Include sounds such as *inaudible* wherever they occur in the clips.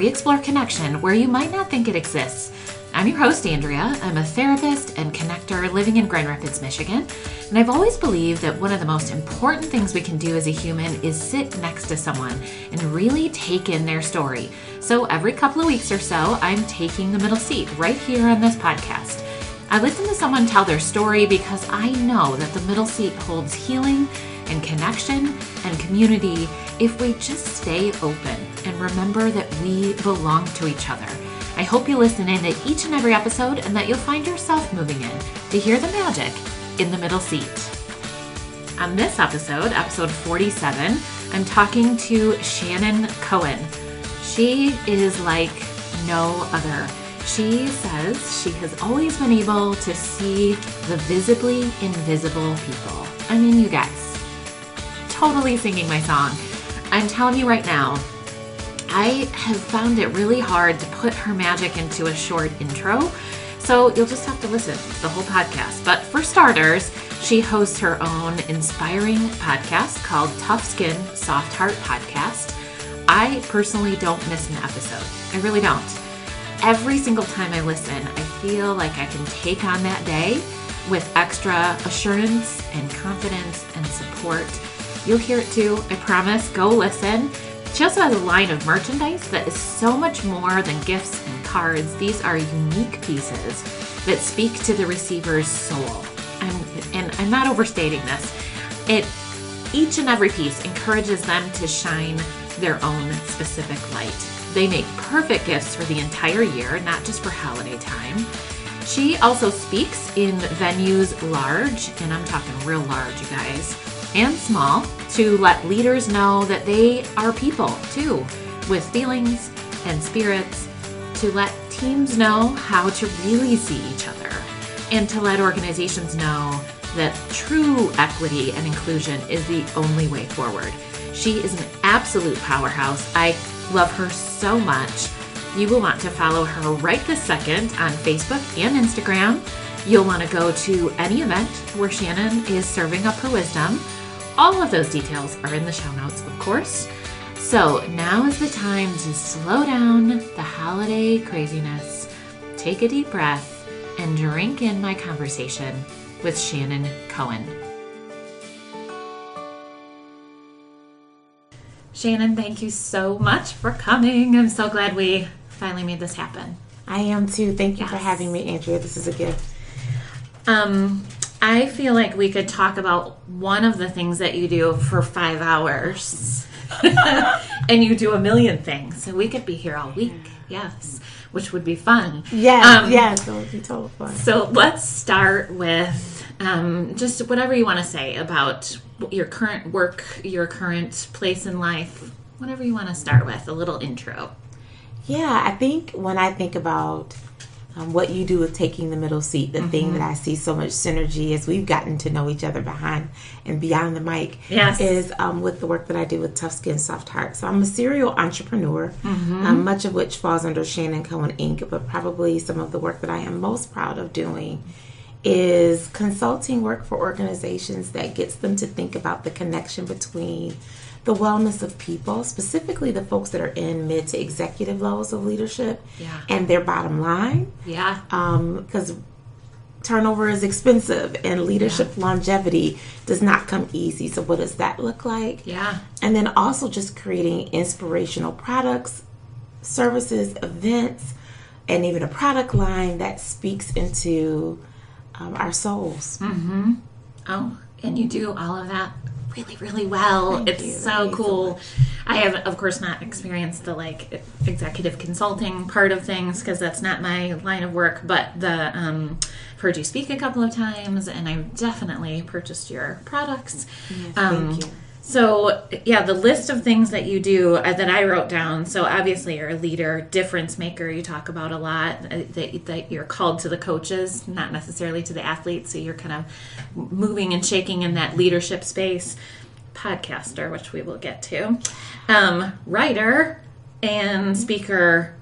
we explore connection where you might not think it exists. I'm your host, Andrea. I'm a therapist and connector living in Grand Rapids, Michigan. And I've always believed that one of the most important things we can do as a human is sit next to someone and really take in their story. So every couple of weeks or so, I'm taking the middle seat right here on this podcast. I listen to someone tell their story because I know that the middle seat holds healing and connection and community if we just stay open and remember that we belong to each other. I hope you listen in to each and every episode and that you'll find yourself moving in to hear the magic in the middle seat. On this episode, episode 47, I'm talking to Shannon Cohen. She is like no other. She says she has always been able to see the visibly invisible people. I mean, you guys, totally singing my song. I'm telling you right now, I have found it really hard to put her magic into a short intro. So you'll just have to listen the whole podcast. But for starters, she hosts her own inspiring podcast called Tough Skin Soft Heart Podcast. I personally don't miss an episode. I really don't. Every single time I listen, I feel like I can take on that day with extra assurance and confidence and support You'll hear it too, I promise. Go listen. She also has a line of merchandise that is so much more than gifts and cards. These are unique pieces that speak to the receiver's soul. I'm, and I'm not overstating this. It each and every piece encourages them to shine their own specific light. They make perfect gifts for the entire year, not just for holiday time. She also speaks in venues large, and I'm talking real large, you guys and small to let leaders know that they are people too, with feelings and spirits, to let teams know how to really see each other, and to let organizations know that true equity and inclusion is the only way forward. She is an absolute powerhouse. I love her so much. You will want to follow her right this second on Facebook and Instagram. You'll want to go to any event where Shannon is serving up her wisdom all of those details are in the show notes, of course. So now is the time to slow down the holiday craziness, take a deep breath, and drink in my conversation with Shannon Cohen. Shannon, thank you so much for coming. I'm so glad we finally made this happen. I am too. Thank you yes. for having me, Andrea. This is a gift. Um, I feel like we could talk about one of the things that you do for five hours. *laughs* and you do a million things. So we could be here all week. Yes. Which would be fun. Yeah. Um, yes. It would be total fun. So let's start with um, just whatever you want to say about your current work, your current place in life, whatever you want to start with, a little intro. Yeah. I think when I think about um, what you do with taking the middle seat, the mm-hmm. thing that I see so much synergy as we've gotten to know each other behind and beyond the mic yes. is um, with the work that I do with Tough Skin Soft Heart. So I'm a serial entrepreneur, mm-hmm. um, much of which falls under Shannon Cohen Inc., but probably some of the work that I am most proud of doing is consulting work for organizations that gets them to think about the connection between the wellness of people, specifically the folks that are in mid to executive levels of leadership, yeah. and their bottom line. Yeah. Because um, turnover is expensive and leadership yeah. longevity does not come easy. So, what does that look like? Yeah. And then also just creating inspirational products, services, events, and even a product line that speaks into um, our souls. Mm-hmm. Oh, and you do all of that really really well. Thank it's you. so cool. so i have of course not experienced the like executive consulting part of things because that's not my line of work but the um I've heard you speak a couple of times and i've definitely purchased your products. Yes, um, thank you so, yeah, the list of things that you do uh, that I wrote down. So, obviously, you're a leader, difference maker. You talk about a lot uh, that, that you're called to the coaches, not necessarily to the athletes. So, you're kind of moving and shaking in that leadership space. Podcaster, which we will get to, um, writer, and speaker,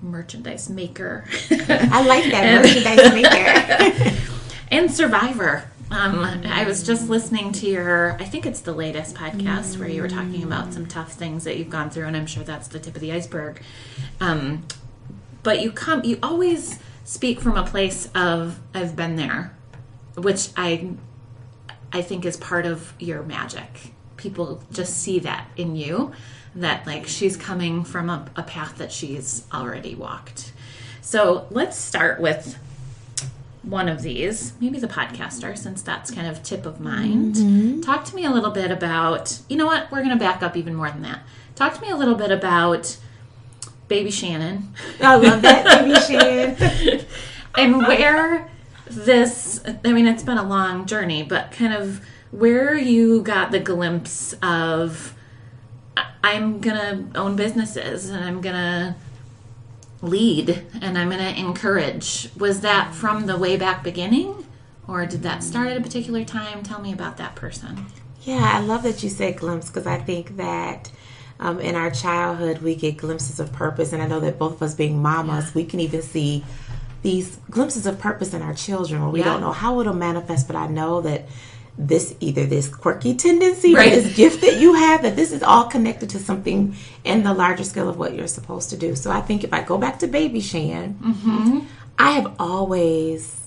merchandise maker. I like that *laughs* merchandise maker. *laughs* and survivor Um, I was just listening to your, I think it's the latest podcast where you were talking about some tough things that you've gone through, and I'm sure that's the tip of the iceberg. Um, but you come, you always speak from a place of I've been there, which I, I think is part of your magic. People just see that in you, that like she's coming from a, a path that she's already walked. So let's start with one of these, maybe the podcaster, since that's kind of tip of mind. Mm-hmm. Talk to me a little bit about, you know what, we're going to back up even more than that. Talk to me a little bit about baby Shannon I love that, *laughs* baby Shannon. *laughs* and where this, I mean, it's been a long journey, but kind of where you got the glimpse of, I'm going to own businesses and I'm going to lead and I'm going to encourage. Was that from the way back beginning? Or did that start at a particular time? Tell me about that person. Yeah, I love that you said glimpse because I think that um, in our childhood we get glimpses of purpose, and I know that both of us being mamas, we can even see these glimpses of purpose in our children where we Yeah. don't know how it'll manifest, but I know that this either this quirky tendency Right. or this gift that you have that this is all connected to something in the larger scale of what you're supposed to do. So I think if I go back to baby Shan, mm-hmm. I have always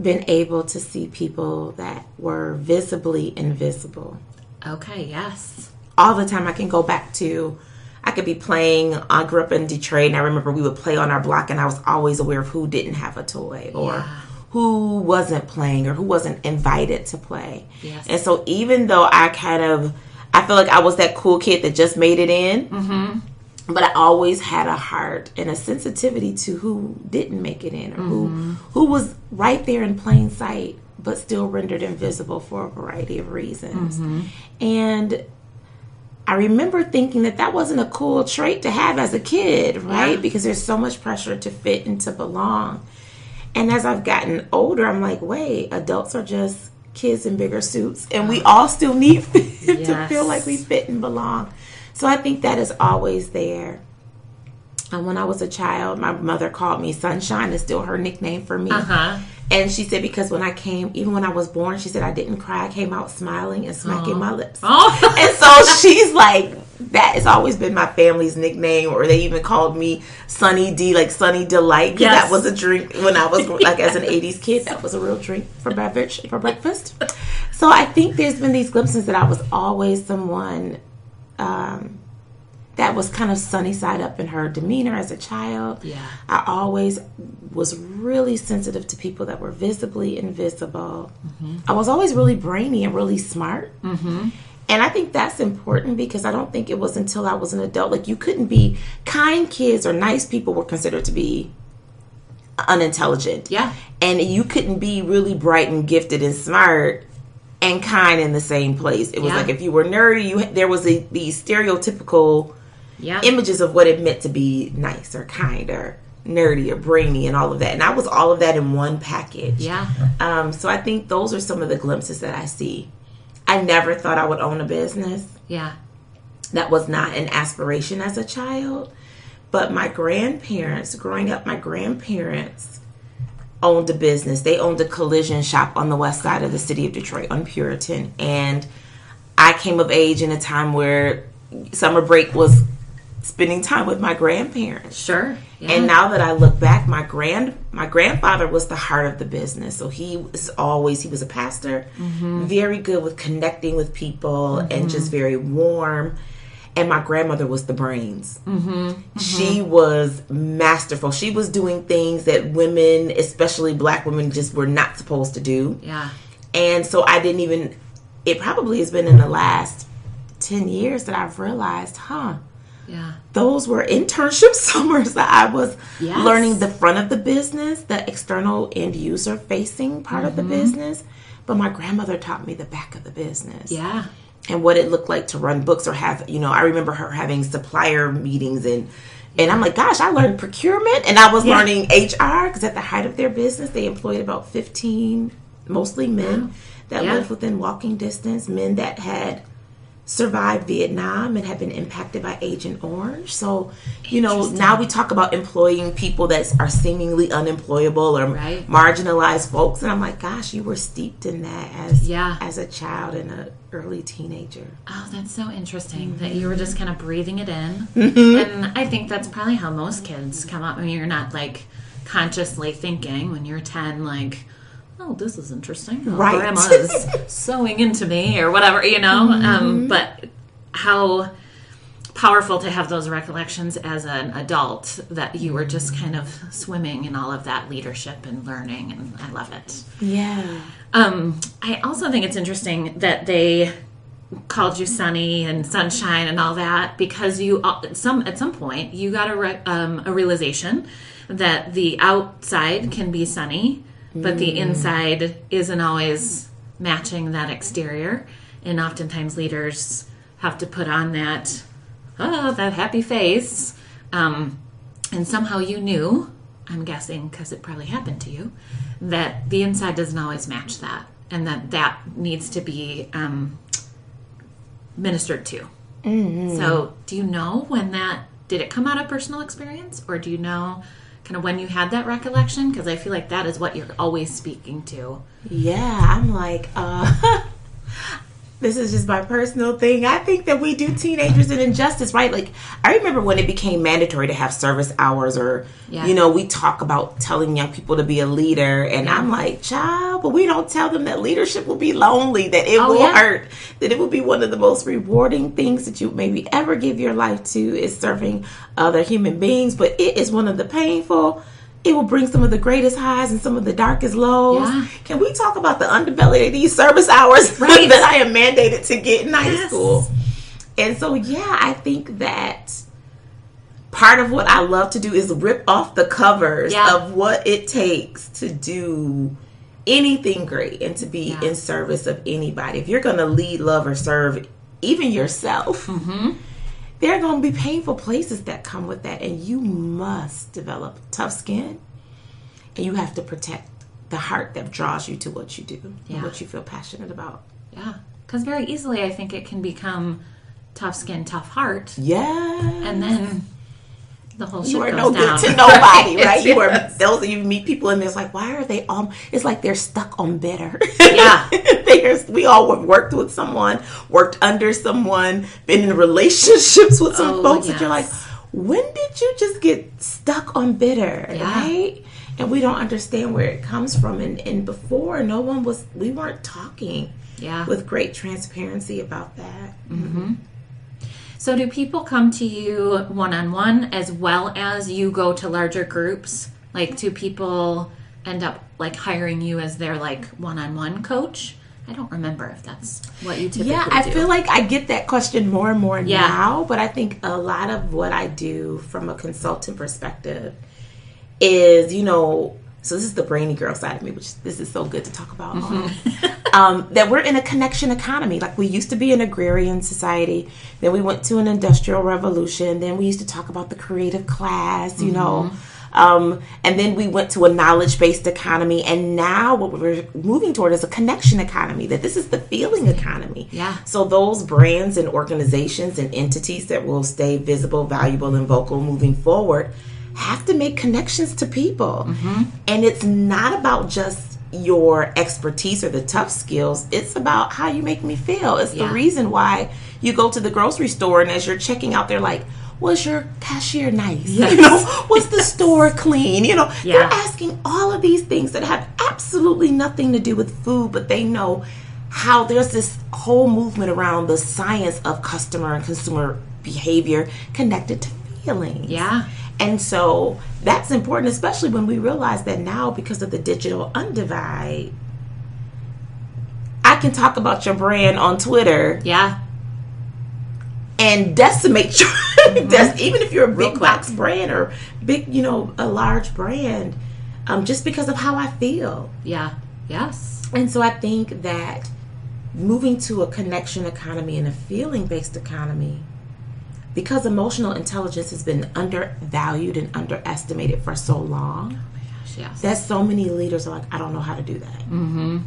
been able to see people that were visibly invisible Okay, yes. all the time. I can go back to, I could be playing. I grew up in Detroit, and I remember we would play on our block, and I was always aware of who didn't have a toy or Yeah. Who wasn't playing or who wasn't invited to play. Yes. And so, even though I kind of, I feel like I was that cool kid that just made it in. Mm-hmm. But I always had a heart and a sensitivity to who didn't make it in or who Mm-hmm. who was right there in plain sight but still rendered invisible for a variety of reasons. Mm-hmm. And I remember thinking that that wasn't a cool trait to have as a kid, right? Yeah. Because there's so much pressure to fit and to belong. And as I've gotten older, I'm like, wait, adults are just kids in bigger suits, and we all still need *laughs* to feel like we fit and belong. So I think that is always there. And when I was a child, my mother called me Sunshine. Is still her nickname for me. Uh huh. And she said because when I came, even when I was born, she said I didn't cry. I came out smiling and smacking my lips. Oh, *laughs* And so she's like, that has always been my family's nickname, or they even called me Sunny D, like Sunny Delight, because Yes. that was a drink when I was like as an '80s kid. That was a real drink for beverage for breakfast. So I think there's been these glimpses that I was always someone um, that was kind of sunny side up in her demeanor as a child. Yeah. I always was really sensitive to people that were visibly invisible. I was always really brainy and really smart. Mm-hmm. And I think that's important because I don't think it was until I was an adult. Like, you couldn't be kind kids or nice people were considered to be unintelligent. Yeah. And you couldn't be really bright and gifted and smart and kind in the same place. It was Yeah. like if you were nerdy, you there was a, these stereotypical yeah. images of what it meant to be nice or kind or nerdy or brainy and all of that. And I was all of that in one package. yeah. Um, so I think those are some of the glimpses that I see. I never thought I would own a business. Yeah. That was not an aspiration as a child. But my grandparents, growing up, my grandparents owned a business. They owned a collision shop on the west side of the city of Detroit on Puritan. And I came of age in a time where summer break was spending time with my grandparents. Sure. Yeah. And now that I look back, my grand my grandfather was the heart of the business. So he was always he was a pastor, mm-hmm. very good with connecting with people and just mm-hmm. very warm. And my grandmother was the brains. Mm-hmm. She was masterful. She was doing things that women, especially black women, just were not supposed to do. yeah. And so I didn't even, it probably has been in the last 10 years that I've realized, huh, Yeah. those were internship *laughs* summers that I was Yes. learning the front of the business, the external end user facing part of the Mm-hmm. business. But my grandmother taught me the back of the business Yeah. and what it looked like to run books or have, you know, I remember her having supplier meetings and and I'm like, gosh, I learned procurement and I was Yeah. learning HR because at the height of their business, they employed about 15, mostly men that Yeah. lived within walking distance, men that had survived Vietnam and have been impacted by Agent Orange. So, you know, now we talk about employing people that are seemingly unemployable or Right. marginalized folks, and I'm like, gosh, you were steeped in that as Yeah. as a child and an early teenager. Oh, that's so interesting that you were just kind of breathing it in. *laughs* Mm-hmm. And I think that's probably how most kids come up. I mean, you're not like consciously thinking when you're 10, like, oh, this is interesting. Oh, Right. Grandma is *laughs* sewing into me or whatever, you know? Mm-hmm. Um, but how powerful to have those recollections as an adult that you were just kind of swimming in all of that leadership and learning. And I love it. Yeah. Um, I also think it's interesting that they called you sunny and sunshine and all that because you uh, some at some point you got a re- um, a realization that the outside can be sunny, but the inside isn't always matching that exterior, and oftentimes leaders have to put on that oh that happy face, um, and somehow you knew. I'm guessing because it probably happened to you that the inside doesn't always match that, and that that needs to be um, ministered to. So, do you know when that did it come out of personal experience, or do you know kind of when you had that recollection? Because I feel like that is what you're always speaking to. Yeah, I'm like, uh, *laughs* this is just my personal thing. I think that we do teenagers an injustice, right? Like, I remember when it became mandatory to have service hours, or, Yeah. you know, we talk about telling young people to be a leader, and I'm like, child, but we don't tell them that leadership will be lonely, that it Oh, will yeah. hurt, that it will be one of the most rewarding things that you maybe ever give your life to is serving other human beings, but it is one of the painful. It will bring some of the greatest highs and some of the darkest lows. Yeah. Can we talk about the underbelly of these service hours *laughs* Right. that I am mandated to get in high Yes. school? And so, yeah, I think that part of what I love to do is rip off the covers Yeah. of what it takes to do anything great and to be Yeah. in service of anybody. If you're going to lead, love, or serve even yourself, Mm-hmm. There are going to be painful places that come with that. And you must develop tough skin and you have to protect the heart that draws you to what you do Yeah. and what you feel passionate about. Yeah, because very easily I think it can become tough skin, tough heart, Yeah. and then the whole you are no down. good to nobody, *laughs* right? You are those you meet people and it's like, why are they all? It's like they're stuck on bitter. Yeah. *laughs* There's, we all have worked with someone, worked under someone, been in relationships with some Oh, folks and you're like, when did you just get stuck on bitter, Yeah. right? And we don't understand where it comes from. And, and before, no one was, we weren't talking Yeah. with great transparency about that. Mm-hmm. So, do people come to you one on one as well as you go to larger groups? Like, do people end up like hiring you as their like one on one coach? I don't remember if that's what you typically do. Yeah, I do. feel like I get that question more and more Yeah. now, but I think a lot of what I do from a consultant perspective is, you know, so this is the brainy girl side of me, which this is so good to talk about. Mm-hmm. *laughs* um, that we're in a connection economy. Like we used to be an agrarian society, then we went to an industrial revolution, then we used to talk about the creative class, you know. Mm-hmm. Um, and then we went to a knowledge based economy, and now what we're moving toward is a connection economy. That this is the feeling economy. Yeah. So those brands and organizations and entities that will stay visible, valuable, and vocal moving forward have to make connections to people. Mm-hmm. And it's not about just your expertise or the tough skills. It's about how you make me feel. It's Yeah. the reason why you go to the grocery store and as you're checking out, they're like, Was your cashier nice? *laughs* You know, was the store *laughs* clean? You know, Yeah. they're asking all of these things that have absolutely nothing to do with food, but they know how there's this whole movement around the science of customer and consumer behavior connected to feelings. Yeah. And so that's important, especially when we realize that now, because of the digital undivide, I can talk about your brand on Twitter Yeah. and decimate your, *laughs* dec- even if you're a big box brand or big, you know, a large brand, um, just because of how I feel. Yeah. Yes. And so I think that moving to a connection economy and a feeling based economy, because emotional intelligence has been undervalued and underestimated for so long, Yes. that so many leaders are like, I don't know how to do that. Mm-hmm.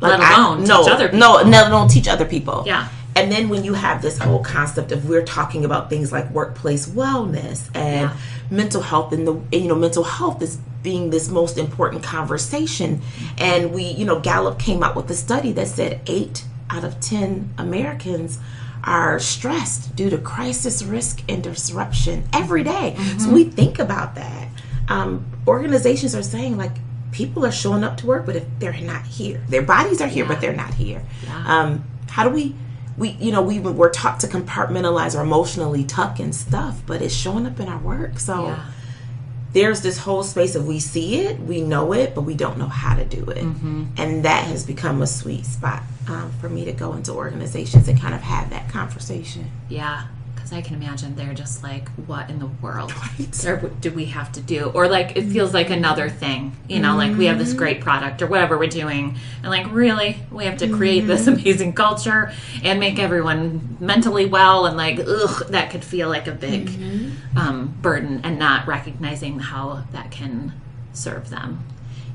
Let alone no, teach other no, no, don't teach other people. Yeah. and then when you have this whole concept of we're talking about things like workplace wellness and Yeah. mental health and the you know mental health is being this most important conversation and we you know gallup came out with a study that said 8 out of 10 americans are stressed due to crisis risk and disruption every day. so we think about that. Um, organizations are saying like people are showing up to work but if they're not here their bodies are here but they're not here. Um, how do we we you know we we're taught to compartmentalize or emotionally tuck and stuff but it's showing up in our work. So Yeah. There's this whole space of we see it we know it but we don't know how to do it. And that has become a sweet spot um, for me to go into organizations and kind of have that conversation. Yeah, I can imagine they're just like, what in the world *laughs* Right. or do we have to do? Or like, it feels like mm-hmm. another thing, you know, like we have this great mm-hmm. product or whatever we're doing. And like, really, we have to create this mm-hmm. amazing culture and make everyone mentally well. And like, ugh, that could feel like a big um, burden and not recognizing how that can serve them.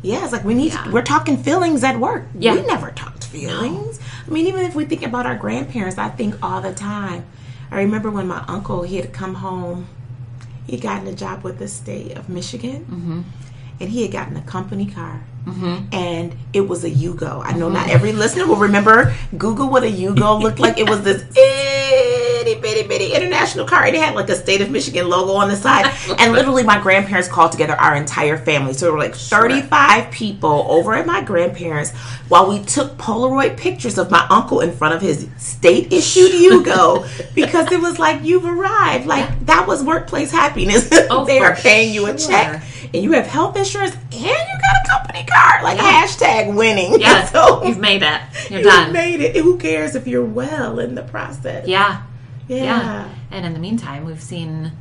Yeah, it's like we need. Yeah. We're talking feelings at work. Yeah. We never talked feelings. I mean, even if we think about our grandparents, I think all the time. I remember when my uncle he had come home. He had gotten a job with the state of Michigan, Mm-hmm. and he had gotten a company car. Mm-hmm. And it was a Yugo. I know not mm-hmm. every listener will remember. Google what a Yugo *laughs* looked like. It was this itty bitty bitty international car. And it had like a state of Michigan logo on the side. *laughs* And literally, my grandparents called together our entire family. So there were like 35 people over at my grandparents while we took Polaroid pictures of my uncle in front of his state issued *laughs* Yugo because it was like, you've arrived. Like, that was workplace happiness. Oh, they are paying you a sure. check and you have health insurance and you got a company car. Like, Yeah. hashtag winning. Yeah, *laughs* so you've made it. You're you done. made it. Who cares if you're well in the process? Yeah. Yeah. Yeah. And in the meantime, we've seen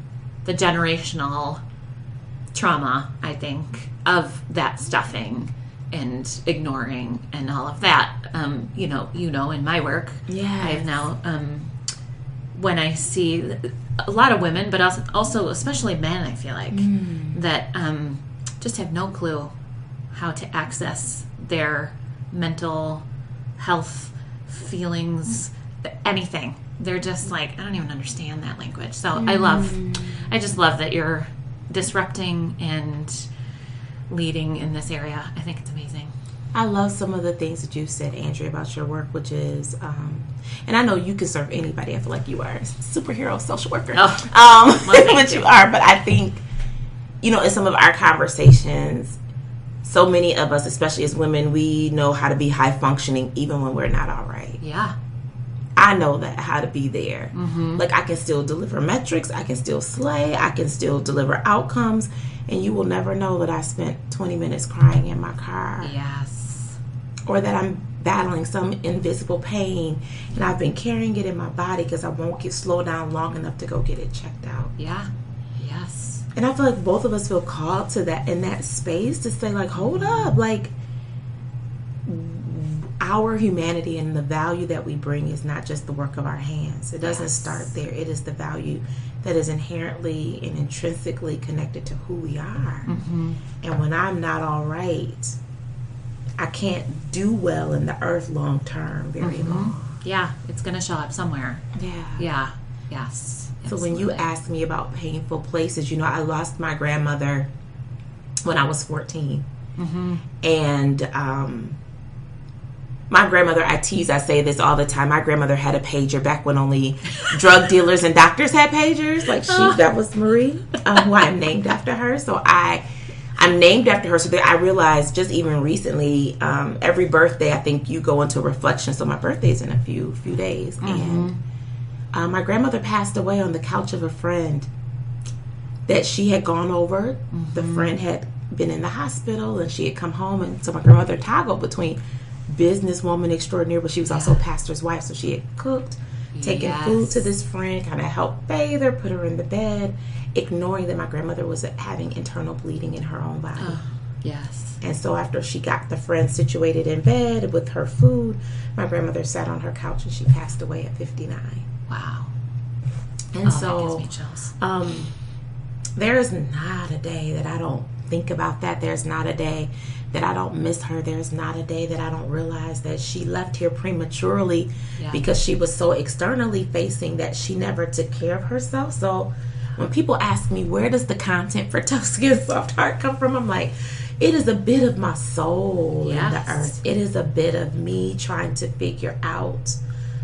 the generational trauma, I think, of that stuffing and ignoring and all of that. Um, you know, you know, in my work, yeah, I have now, um, when I see a lot of women, but also, also especially men, I feel like that um, just have no clue how to access their mental health feelings, anything. They're just like, I don't even understand that language. So I love, I just love that you're disrupting and leading in this area. I think it's amazing. I love some of the things that you said, Andrea, about your work, which is, um, and I know you can serve anybody. I feel like you are a superhero social worker, Oh. um, *laughs* Well, *laughs* you you. are. But I think, you know, in some of our conversations, so many of us, especially as women, we know how to be high functioning even when we're not all right. Yeah. I know that how to be there. Mm-hmm. Like I can still deliver metrics, I can still slay, I can still deliver outcomes, and you will never know that I spent 20 minutes crying in my car Yes. Or that I'm battling some invisible pain and I've been carrying it in my body because I won't get slow down long enough to go get it checked out. Yeah. Yes. And I feel like both of us feel called to that in that space to say like, hold up, like our humanity and the value that we bring is not just the work of our hands. It doesn't Yes. start there. It is the value that is inherently and intrinsically connected to who we are. Mm-hmm. And when I'm not all right, I can't do well in the earth long term very long. Yeah. It's going to show up somewhere. Yeah. Yeah. Yes. So when you ask me about painful places, you know, I lost my grandmother when I was 14. And um, my grandmother, I tease, I say this all the time. My grandmother had a pager back when only *laughs* drug dealers and doctors had pagers. Like she, *laughs* that was Marie, um, who I am named after her. So I, I'm named after her. So that I realized just even recently, um, every birthday, I think you go into reflection. So my birthday's in a few few days, and uh, my grandmother passed away on the couch of a friend that she had gone over. The friend had been in the hospital and she had come home. And so my grandmother toggled between businesswoman extraordinaire, but she was also pastor's wife. So she had cooked, taken food to this friend, kind of helped bathe her, put her in the bed, ignoring that my grandmother was having internal bleeding in her own body. Yes. And so after she got the friend situated in bed with her food, my grandmother sat on her couch and she passed away at 59. Wow. And Oh, so that gives me chills. um, there is not a day that I don't think about that. There's not a day that I don't miss her. There's not a day that I don't realize that she left here prematurely Yeah. because she was so externally facing that she never took care of herself. So when people ask me where does the content for *laughs* Tough Skin Soft Heart come from, I'm like, it is a bit of my soul in the Yes. earth. It is a bit of me trying to figure out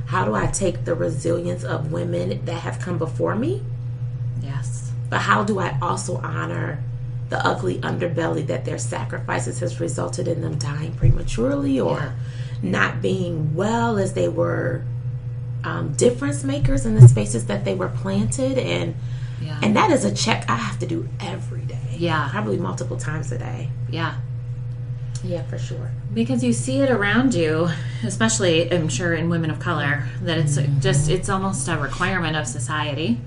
how do I take the resilience of women that have come before me Yes. but how do I also honor the ugly underbelly that their sacrifices has resulted in them dying prematurely or Yeah. not being well as they were um, difference makers in the spaces that they were planted and Yeah. and that is a check I have to do every day. Yeah. Probably multiple times a day. yeah. Yeah, for sure. Because you see it around you, especially I'm sure in women of color, that it's just it's almost a requirement of society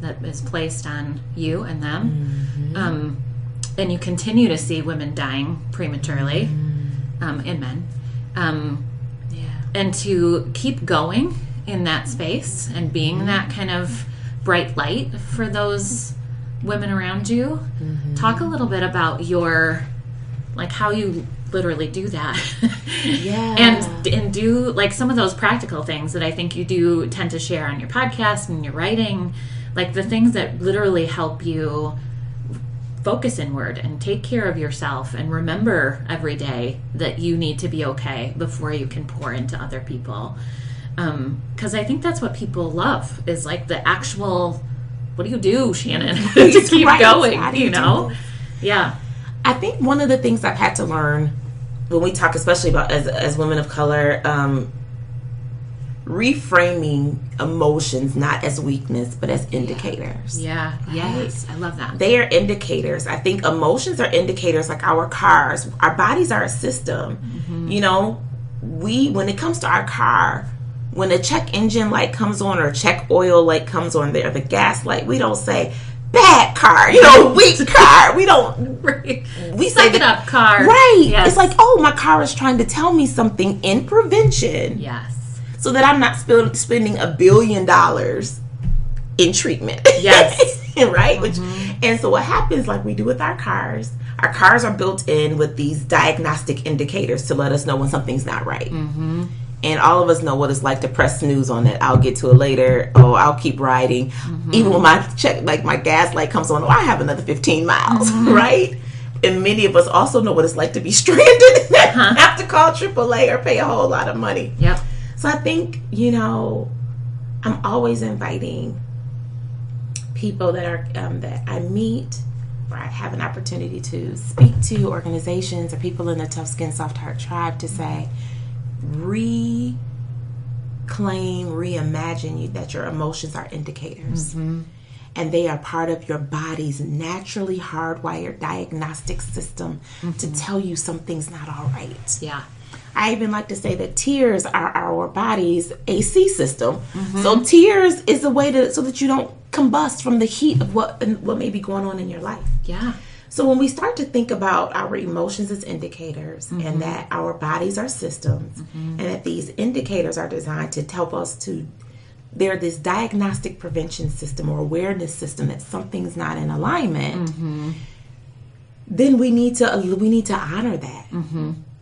that is placed on you and them. Um, and you continue to see women dying prematurely, um, and men. Um, Yeah. and to keep going in that space and being that kind of bright light for those women around you talk a little bit about your like how you literally do that *laughs* Yeah. and and do like some of those practical things that i think you do tend to share on your podcast and your writing like the things that literally help you focus inward and take care of yourself and remember every day that you need to be okay before you can pour into other people. Because i think that's what people love is like the actual what do you do shannon *laughs* to keep Right. going you you know? Yeah. I think one of the things I've had to learn when we talk, especially about as, as women of color, um, reframing emotions not as weakness but as indicators. yeah yes i love that They are indicators. I think emotions are indicators like our cars. Our bodies are a system. Mm-hmm. You know, we when it comes to our car, when the check engine light comes on or check oil light comes on there, the gas light, we don't say bad car, you know, *laughs* weak car. We don't right we say it up, car. Right. Yes. It's like, oh, my car is trying to tell me something in prevention yes so that I'm not spill- spending a billion dollars in treatment. Yes. *laughs* right? Which mm-hmm. and so what happens like we do with our cars, our cars are built in with these diagnostic indicators to let us know when something's not right. Mm-hmm. And all of us know what it's like to press snooze on it. I'll get to it later. Oh, I'll keep riding. Mm-hmm. Even when my check, like my gas light comes on, oh, I have another 15 miles, mm-hmm. *laughs* right? And many of us also know what it's like to be *laughs* stranded and uh-huh. have to call AAA or pay a whole lot of money. yep So I think, you know, I'm always inviting people that are um, that I meet or I have an opportunity to speak to organizations or people in the Tough Skin Soft Heart tribe to say, reclaim, reimagine you that your emotions are indicators. And they are part of your body's naturally hardwired diagnostic system to tell you something's not all right. yeah I even like to say that tears are our body's AC system. So tears is a way to so that you don't combust from the heat of what what may be going on in your life. yeah. So when we start to think about our emotions as indicators and mm-hmm. that our bodies are systems mm-hmm. and that these indicators are designed to help us to they're this diagnostic prevention system or awareness system that something's not in alignment mm-hmm. then we need to we need to honor that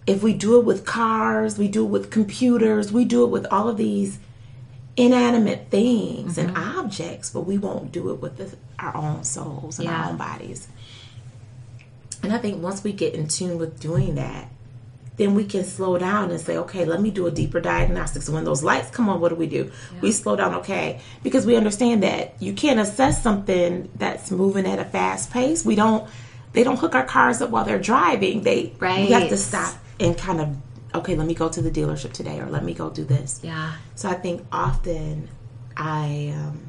if we do it with cars we do it with computers we do it with all of these inanimate things and mm-hmm. objects but we won't do it with the, our own souls and Yeah. our own bodies and i think once we get in tune with doing that then we can slow down and say, okay, let me do a deeper diagnostic. So when those lights come on, what do we do? We slow down, okay, because we understand that you can't assess something that's moving at a fast pace. We don't, they don't hook our cars up while they're driving. They, we have to stop and kind of, okay, let me go to the dealership today, or let me go do this. yeah So I think often I um,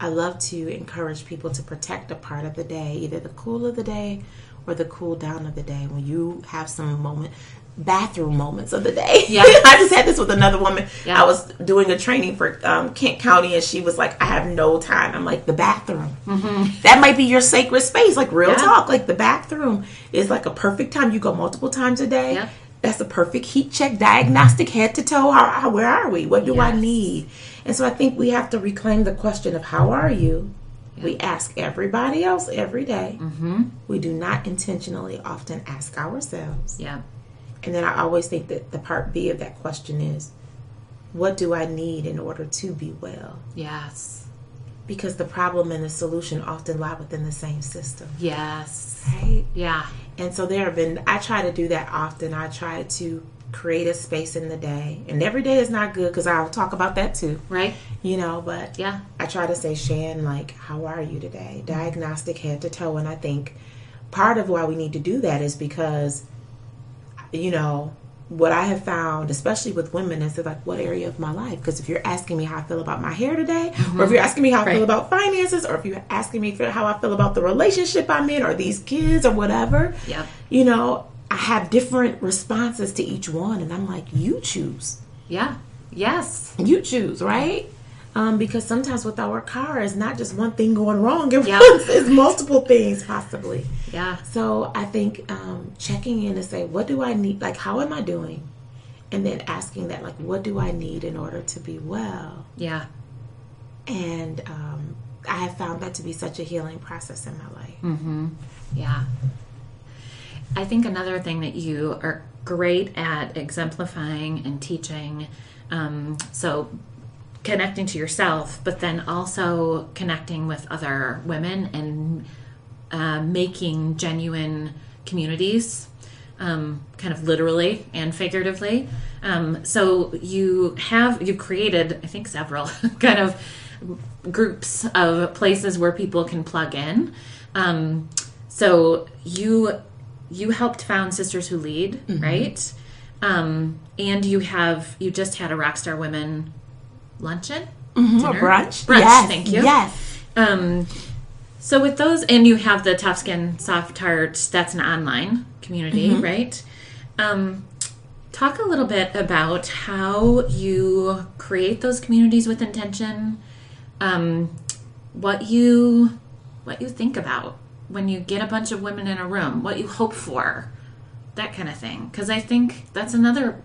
I love to encourage people to protect a part of the day, either the cool of the day or the cool down of the day. When you have some moment, bathroom moments of the day. Yeah. *laughs* I just had this with another woman. Yeah. I was doing a training for um, Kent County, and she was like, "I have no time." I'm like, "The bathroom. That might be your sacred space." Like real Mm-hmm. Yeah. talk. Like the bathroom is like a perfect time. You go multiple times a day. Yeah. That's a perfect heat check, diagnostic, head to toe. How, how where are we? What do I need? And so I think we have to reclaim the question of how are you, We ask everybody else every day. Mm-hmm. We do not intentionally often ask ourselves. Yeah. And then I always think that the part B of that question is what do I need in order to be well? Yes. Because the problem and the solution often lie within the same system. Yes. Right? Yeah. And so there have been, I try to do that often. I try to create a space in the day. And every day is not good because I'll talk about that too, Right? you know, but Yeah. I try to say, Shan, like, how are you today? Diagnostic head to toe. And I think part of why we need to do that is because, you know, what I have found, especially with women, is like, what area of my life? Because if you're asking me how I feel about my hair today, or if mm-hmm. you're asking me how I Right. feel about finances, or if you're asking me for how I feel about the relationship I'm in, or these kids, or whatever, Yep. you know, I have different responses to each one. And I'm like, you choose Yeah. Yes. you choose, right? Um, because sometimes with our car, it's not just one thing going wrong at Yeah. once; *laughs* it's multiple things possibly. Yeah. So I think um, checking in to say, what do I need? Like, how am I doing? And then asking that, like, what do I need in order to be well? Yeah. And um, I have found that to be such a healing process in my life. Mm-hmm. Yeah. I think another thing that you are great at exemplifying and teaching, um, so connecting to yourself, but then also connecting with other women and uh, making genuine communities, um, kind of literally and figuratively. Um, so you have you've created, I think, several *laughs* kind of groups of places where people can plug in. Um, so you you helped found Sisters Who Lead, right? Um, and you have you just had a Rockstar Women luncheon, Dinner? brunch, Brunch, Yes, thank you. Yes, um, so with those, and you have the Tough Skin Soft Heart. That's an online community, right? Um, talk a little bit about how you create those communities with intention. Um, what you what you think about when you get a bunch of women in a room. What you hope for, that kind of thing. Because I think that's another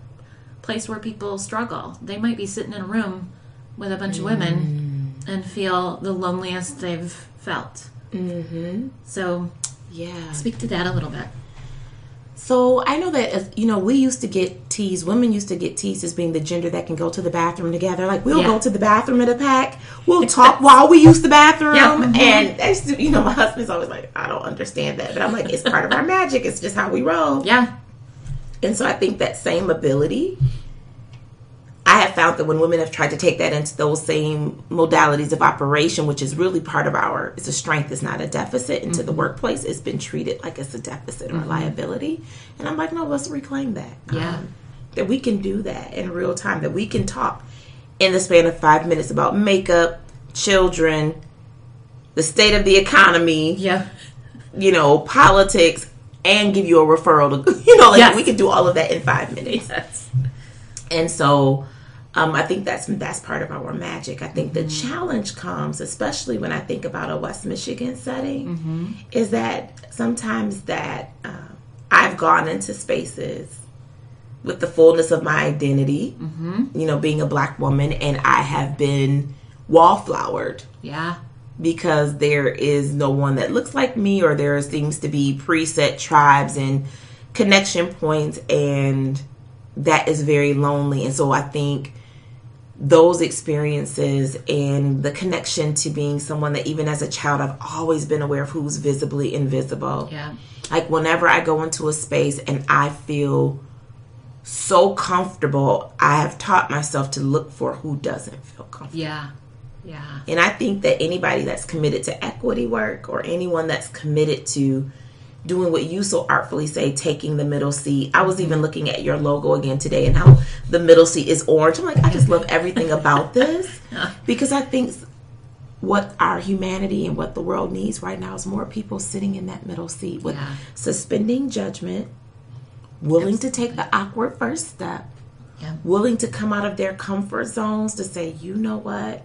place where people struggle. They might be sitting in a room with a bunch of women and feel the loneliest they've felt. Mm-hmm. So, yeah. speak to that a little bit. So I know that you know we used to get teased. Women used to get teased as being the gender that can go to the bathroom together. Like we'll Yeah. go to the bathroom in a pack. We'll *laughs* talk while we use the bathroom. Yeah. Mhm. And *laughs* that's you know my husband's always like I don't understand that, but I'm like it's part of our magic. It's just how we roll. Yeah, And so I think that same ability, I have found that when women have tried to take that into those same modalities of operation, which is really part of our, it's a strength, it's not a deficit, into the workplace, it's been treated like it's a deficit or a liability. And I'm like, no, let's reclaim that. Yeah. Um, that we can do that in real time, that we can talk in the span of five minutes about makeup, children, the state of the economy, yeah, you know, politics, and give you a referral to, *laughs* you know, like Yes. we can do all of that in five minutes. yes, And so, um, I think that's that's part of our magic. I think the challenge comes, especially when I think about a West Michigan setting, is that sometimes that um, I've gone into spaces with the fullness of my identity, you know, being a black woman, and I have been wallflowered. Yeah, because there is no one that looks like me or there seems to be preset tribes and connection points and that is very lonely. And so i think those experiences and the connection to being someone that even as a child i've always been aware of who's visibly invisible. Yeah, like whenever I go into a space and I feel so comfortable, I have taught myself to look for who doesn't feel comfortable. yeah, yeah, And I think that anybody that's committed to equity work or anyone that's committed to doing what you so artfully say, taking the middle seat. I was even looking at your logo again today and how the middle seat is orange. I'm like, I just love everything about this *laughs* because I think what our humanity and what the world needs right now is more people sitting in that middle seat with Yeah. suspending judgment, willing to take the awkward first step, yeah, willing to come out of their comfort zones to say, you know what?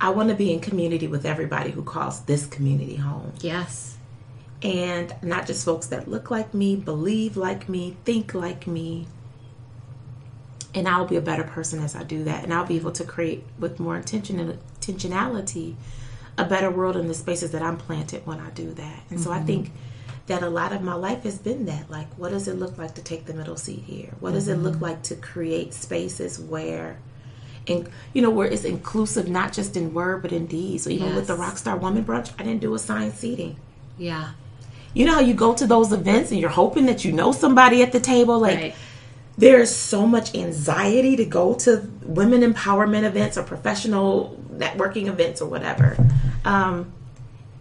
I want to be in community with everybody who calls this community home. yes, And not just folks that look like me, believe like me, think like me, and I'll be a better person as I do that, and I'll be able to create with more intention and intentionality a better world in the spaces that I'm planted when I do that. And mm-hmm. so I think that a lot of my life has been that. Like, what does it look like to take the middle seat here? What does mm-hmm. it look mm-hmm. like to create spaces where, and you know, where it's inclusive, not just in word but in deed. So even yes. with the Rockstar Woman Brunch, I didn't do assigned seating. Yeah. You know how you go to those events and you're hoping that you know somebody at the table, like. Right there's so much anxiety to go to women empowerment events or professional networking events or whatever. Um,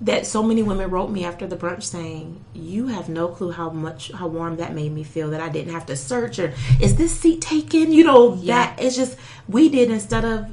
that so many women wrote me after the brunch saying, "You have no clue how much how warm that made me feel. That I didn't have to search or is this seat taken? You know yeah. that it's just we did instead of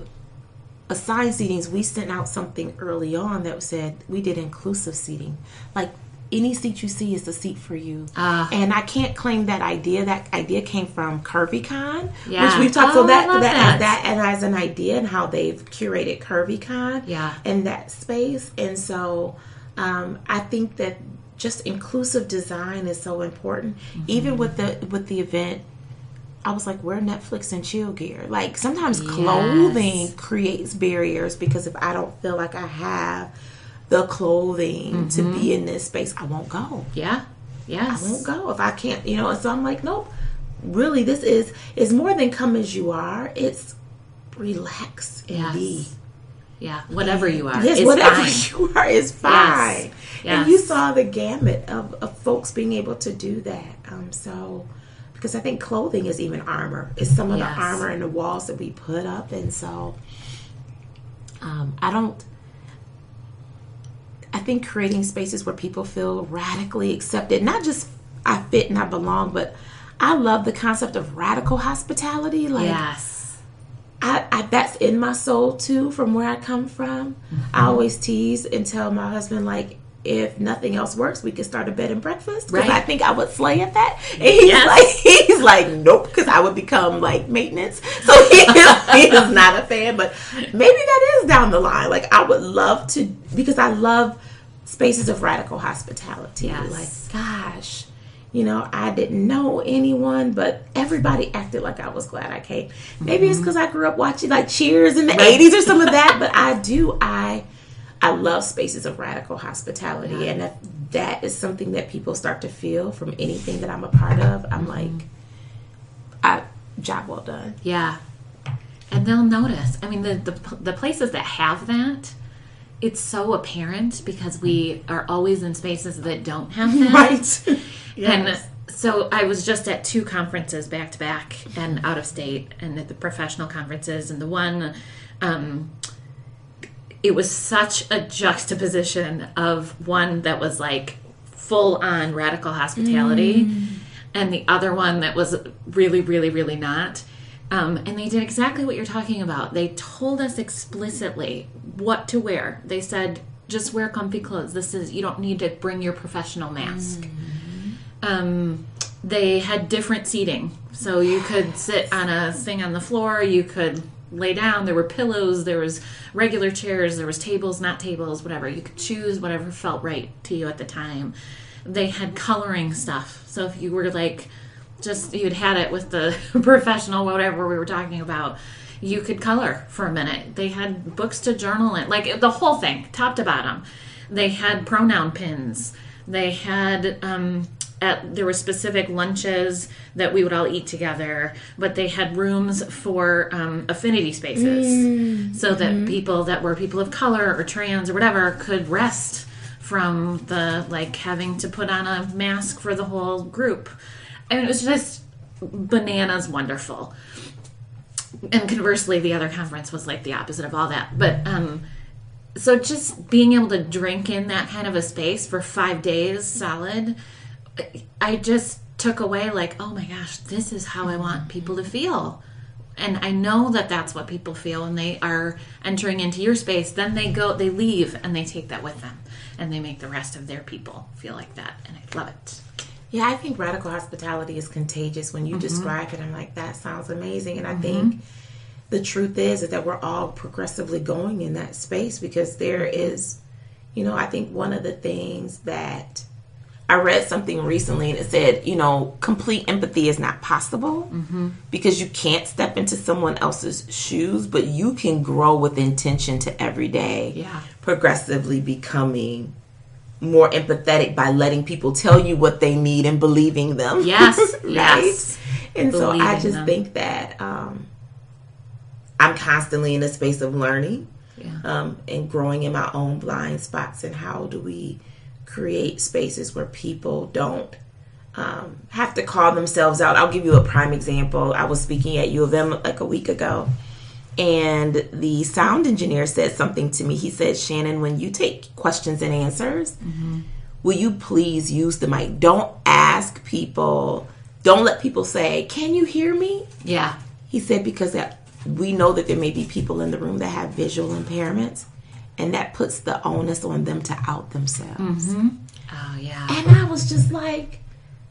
assigned seatings, we sent out something early on that said we did inclusive seating, like any seat you see is the seat for you. Uh, and I can't claim that idea. That idea came from CurvyCon, yeah. which we've talked. Oh, so that that, that that and as an idea and how they've curated CurvyCon, yeah, in that space. And so um, I think that just inclusive design is so important. Mm-hmm. Even with the with the event, I was like, wear Netflix and chill gear. Like sometimes yes. clothing creates barriers because if I don't feel like I have the clothing mm-hmm. to be in this space, I won't go. Yeah. Yes. I won't go if I can't, you know. and So I'm like, nope. Really, this is is more than come as you are. It's relax and yes. be. Yeah, whatever you are. Yes, whatever fine. *laughs* you are is fine. Yes. Yes. And you saw the gamut of, of folks being able to do that. Um, so because I think clothing is even armor. It's some of the armor and the walls that we put up, and so um, I don't. I think creating spaces where people feel radically accepted, not just I fit and I belong, but I love the concept of radical hospitality. Like, yes. I, I that's in my soul too, from where I come from. Mm-hmm. I always tease and tell my husband, like, if nothing else works, we could start a bed and breakfast. Because right. I think I would slay at that. *laughs* And he's yes. like, *laughs* he's like, nope, because I would become like maintenance. So he is, *laughs* he is not a fan. But maybe that is down the line. Like I would love to because I love spaces of radical hospitality. Yes. Like, gosh, you know, I didn't know anyone, but everybody acted like I was glad I came. Maybe mm-hmm. it's because I grew up watching like Cheers in the right. 80s or some of that, but I do, I I love spaces of radical hospitality, yeah. and if that is something that people start to feel from anything that I'm a part of, I'm mm-hmm. like, I job well done. Yeah, and they'll notice. I mean, the the, the places that have that, it's so apparent because we are always in spaces that don't have *laughs* that. right. *laughs* yes. And so I was just at two conferences back to back and out of state, and at the professional conferences, and the one. Um, it was such a juxtaposition of one that was like full on radical hospitality mm. and the other one that was really really really not. Um, and they did exactly what you're talking about. They told us explicitly what to wear. They said just wear comfy clothes. This is you don't need to bring your professional mask. Mm. um, they had different seating. So you could sit on a thing on the floor. You could lay down. There were pillows, there was regular chairs, there was tables, not tables, whatever. You could choose whatever felt right to you at the time. They had coloring stuff. So if you were like just you'd had it with the *laughs* professional whatever we were talking about, you could color for a minute. They had books to journal in, like the whole thing, top to bottom. They had pronoun pins. They had um, at there were specific lunches that we would all eat together but they had rooms for um, affinity spaces mm. so that mm-hmm. people that were people of color or trans or whatever could rest from the like having to put on a mask for the whole group and it was just bananas wonderful and conversely the other conference was like the opposite of all that but um so just being able to drink in that kind of a space for five days solid I just took away like, oh my gosh, this is how I want people to feel. And I know that that's what people feel when they are entering into your space. Then they go, they leave, and they take that with them, and they make the rest of their people feel like that. And I love it. Yeah, I think radical hospitality is contagious. When you mm-hmm. describe it, I'm like, that sounds amazing. And I mm-hmm. think the truth is, is that we're all progressively going in that space because there is, you know, I think one of the things that I read something recently and it said, you know, complete empathy is not possible because you can't step into someone else's shoes, but you can grow with intention to every day, Yeah. progressively becoming more empathetic by letting people tell you what they need and believing them. Yes, *laughs* right? yes. And so I just them. think that um, I'm constantly in a space of learning Yeah. um, and growing in my own blind spots and how do we create spaces where people don't um, have to call themselves out. I'll give you a prime example. I was speaking at u of m like a week ago and the sound engineer said something to me. He said shannon when you take questions and answers will you please use the mic? Don't ask people don't let people say can you hear me Yeah. he said because that we know that there may be people in the room that have visual impairments, and that puts the onus on them to out themselves. Mm-hmm. Oh, yeah. And I was just like,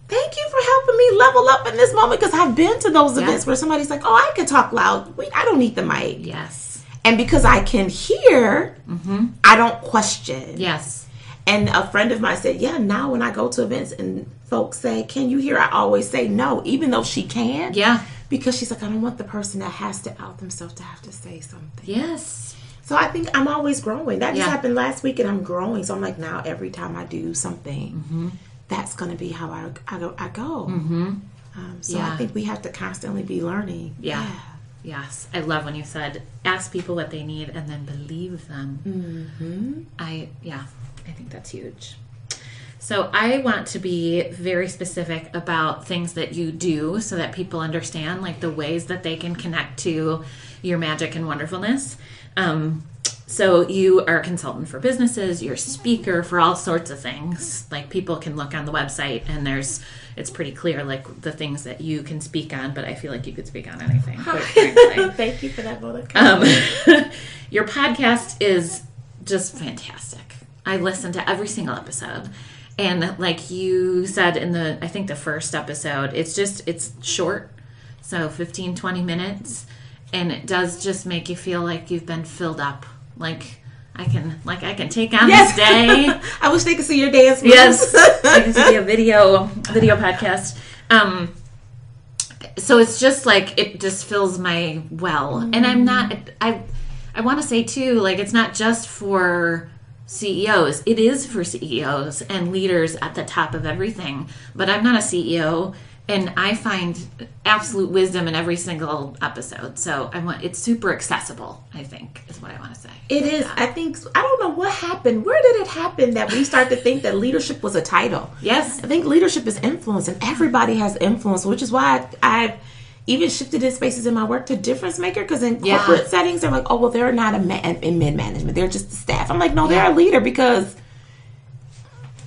thank you for helping me level up in this moment because I've been to those Yeah. events where somebody's like, oh, I can talk loud. Wait, I don't need the mic. Yes. And because I can hear, mm-hmm. I don't question. Yes. And a friend of mine said, Yeah, now when I go to events and folks say, Can you hear? I always say no, even though she can. Yeah. Because she's like, I don't want the person that has to out themselves to have to say something. Yes. So I think I'm always growing. That just happened last week and I'm growing. So I'm like, now every time I do something, that's going to be how I, I go. I go. Um, so Yeah. I think we have to constantly be learning. Yeah. Yes. I love when you said ask people what they need and then believe them. Mm-hmm. I, yeah, I think that's huge. So I want to be very specific about things that you do so that people understand like the ways that they can connect to your magic and wonderfulness. Um, so you are a consultant for businesses, you're a speaker for all sorts of things. Like people can look on the website and there's it's pretty clear like the things that you can speak on, but I feel like you could speak on anything. *laughs* Thank you for that. Um, *laughs* your podcast is just fantastic. I listen to every single episode. And like you said in the, I think the first episode, it's just, it's short. So 15, 20 minutes. And it does just make you feel like you've been filled up. Like I can, like I can take on Yes. this day. *laughs* I wish they could see your dance moves. Yes, used to be a video video podcast. Um, so it's just like it just fills my well, and I'm not. I I want to say too, like it's not just for CEOs. It is for CEOs and leaders at the top of everything. But I'm not a CEO, and I find absolute wisdom in every single episode. So I want it's super accessible. I think is what I want to say. It is. I think, I don't know what happened. Where did it happen that we start to think that leadership was a title? Yes. I think leadership is influence, and everybody has influence, which is why I, I've even shifted in spaces in my work to difference maker. Because in Yeah. corporate settings, they're like, "Oh, well, they're not a ma- in mid management; they're just the staff." I'm like, "No, they're a leader because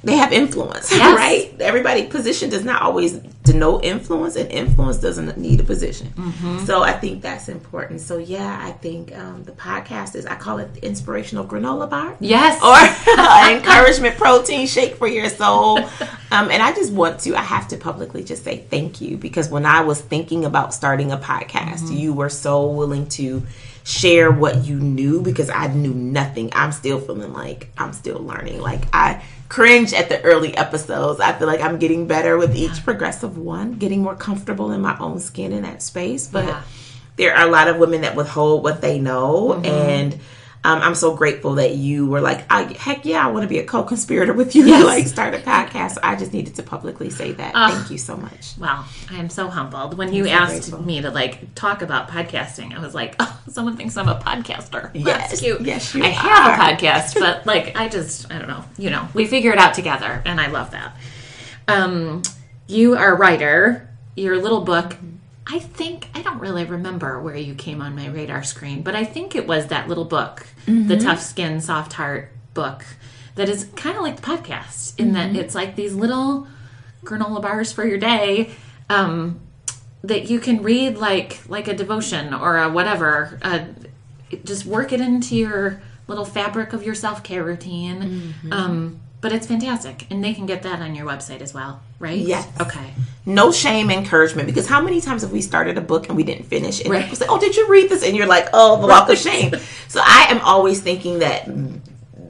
they have influence, *laughs* Yes. right? Everybody position does not always denote influence, and influence doesn't need a position. Mm-hmm. So I think that's important. So yeah, I think um, the podcast is I call it the inspirational granola bar Yes. *laughs* or *laughs* encouragement protein shake for your soul. Um, and I just want to, I have to publicly just say thank you because when I was thinking about starting a podcast, you were so willing to share what you knew because I knew nothing. I'm still feeling like I'm still learning. Like I cringe at the early episodes. I feel like I'm getting better with each progressive one, getting more comfortable in my own skin in that space. But Yeah. there are a lot of women that withhold what they know mm-hmm. and um, I'm so grateful that you were like, I, heck yeah, I want to be a co-conspirator with you *laughs* Yes. like start a podcast. So I just needed to publicly say that. Thank you so much. Well, I am so humbled. When you so asked grateful. me to like talk about podcasting, I was like, oh, someone thinks I'm a podcaster. *laughs* Yes, That's cute. yes, you I have a podcast, *laughs* but like, I just, I don't know. You know, we figure it out together, and I love that. Um, you are a writer. Your little book. I think I don't really remember where you came on my radar screen, but I think it was that little book, the Tough Skin, Soft Heart book, that is kind of like the podcast in that it's like these little granola bars for your day um, that you can read like like a devotion or a whatever. Uh, just work it into your little fabric of your self care routine. Um, but it's fantastic, and they can get that on your website as well, right? Yes. Okay. No shame, encouragement. Because how many times have we started a book and we didn't finish? And Right. people say, "Oh, did you read this?" And you're like, "Oh, the walk of shame." So I am always thinking that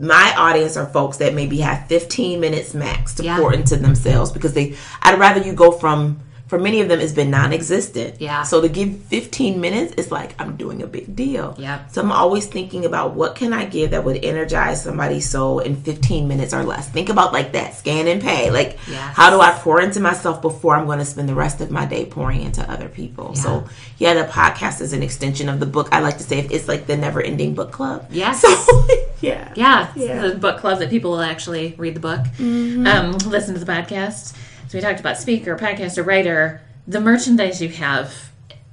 my audience are folks that maybe have 15 minutes max to Yeah. pour into themselves because they I'd rather you go from for many of them it's been non-existent. Yeah. So to give 15 minutes it's like I'm doing a big deal. yeah So I'm always thinking about what can I give that would energize somebody's soul in 15 minutes or less. Think about like that, scan and pay. Like Yes. how do I pour into myself before I'm going to spend the rest of my day pouring into other people? So yeah, the podcast is an extension of the book. I like to say it's like the never ending book club. Yes. So *laughs* yeah. Yeah, Yeah. the book club that people will actually read the book, um, listen to the podcast. So we talked about speaker, podcaster, writer. The merchandise you have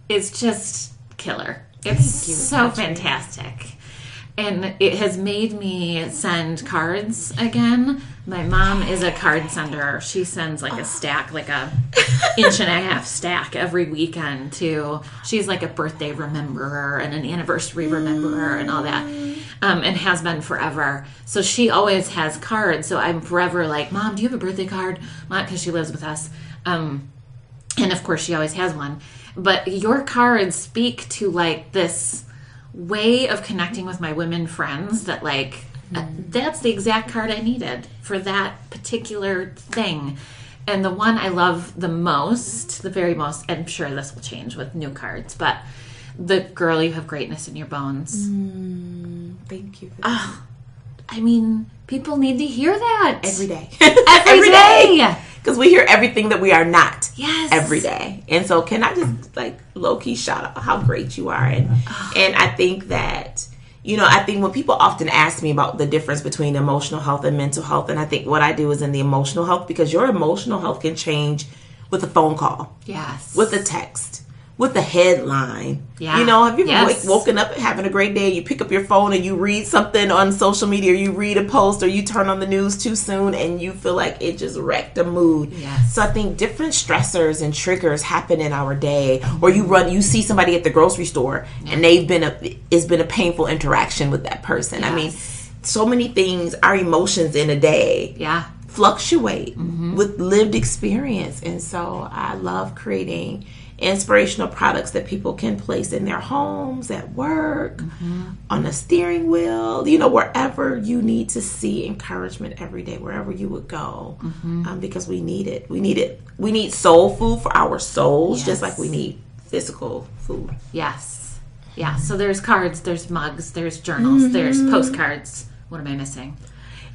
is just killer. It's you, so Patrick. fantastic. And it has made me send cards again. My mom is a card sender. She sends like a stack, like a inch and a half stack every weekend to she's like a birthday rememberer and an anniversary rememberer and all that um, and has been forever. So she always has cards. So i'm forever like mom do you have a birthday card? Not because she lives with us. Um, and of course she always has one. But your cards speak to like this way of connecting with my women friends that like uh, that's the exact card I needed for that particular thing. And the one I love the most, the very most, I'm sure this will change with new cards, but the girl you have greatness in your bones. Thank you. Ah. I mean, people need to hear that every day. *laughs* Every day. Because we hear everything that we are not. Yes. Every day. And so can I just like low key shout out how great you are and and I think that you know, I think when people often ask me about the difference between emotional health and mental health, and I think what I do is in the emotional health because your emotional health can change with a phone call, Yes. with a text, with a headline. Yeah. You know, have you Yes. wake, woken up having a great day? You pick up your phone and you read something on social media, or you read a post, or you turn on the news too soon, and you feel like it just wrecked the mood. Yes. So I think different stressors and triggers happen in our day, or you run, you see somebody at the grocery store, and they've been a, it's been a painful interaction with that person. I mean, so many things, our emotions in a day yeah. fluctuate mm-hmm. with lived experience. And so I love creating inspirational products that people can place in their homes, at work, on a steering wheel, you know, wherever you need to see encouragement every day, wherever you would go, um, because we need it. We need it. We need soul food for our souls, just like we need physical food. Yes. Yeah. So there's cards, there's mugs, there's journals, there's Mm-hmm. postcards. What am I missing?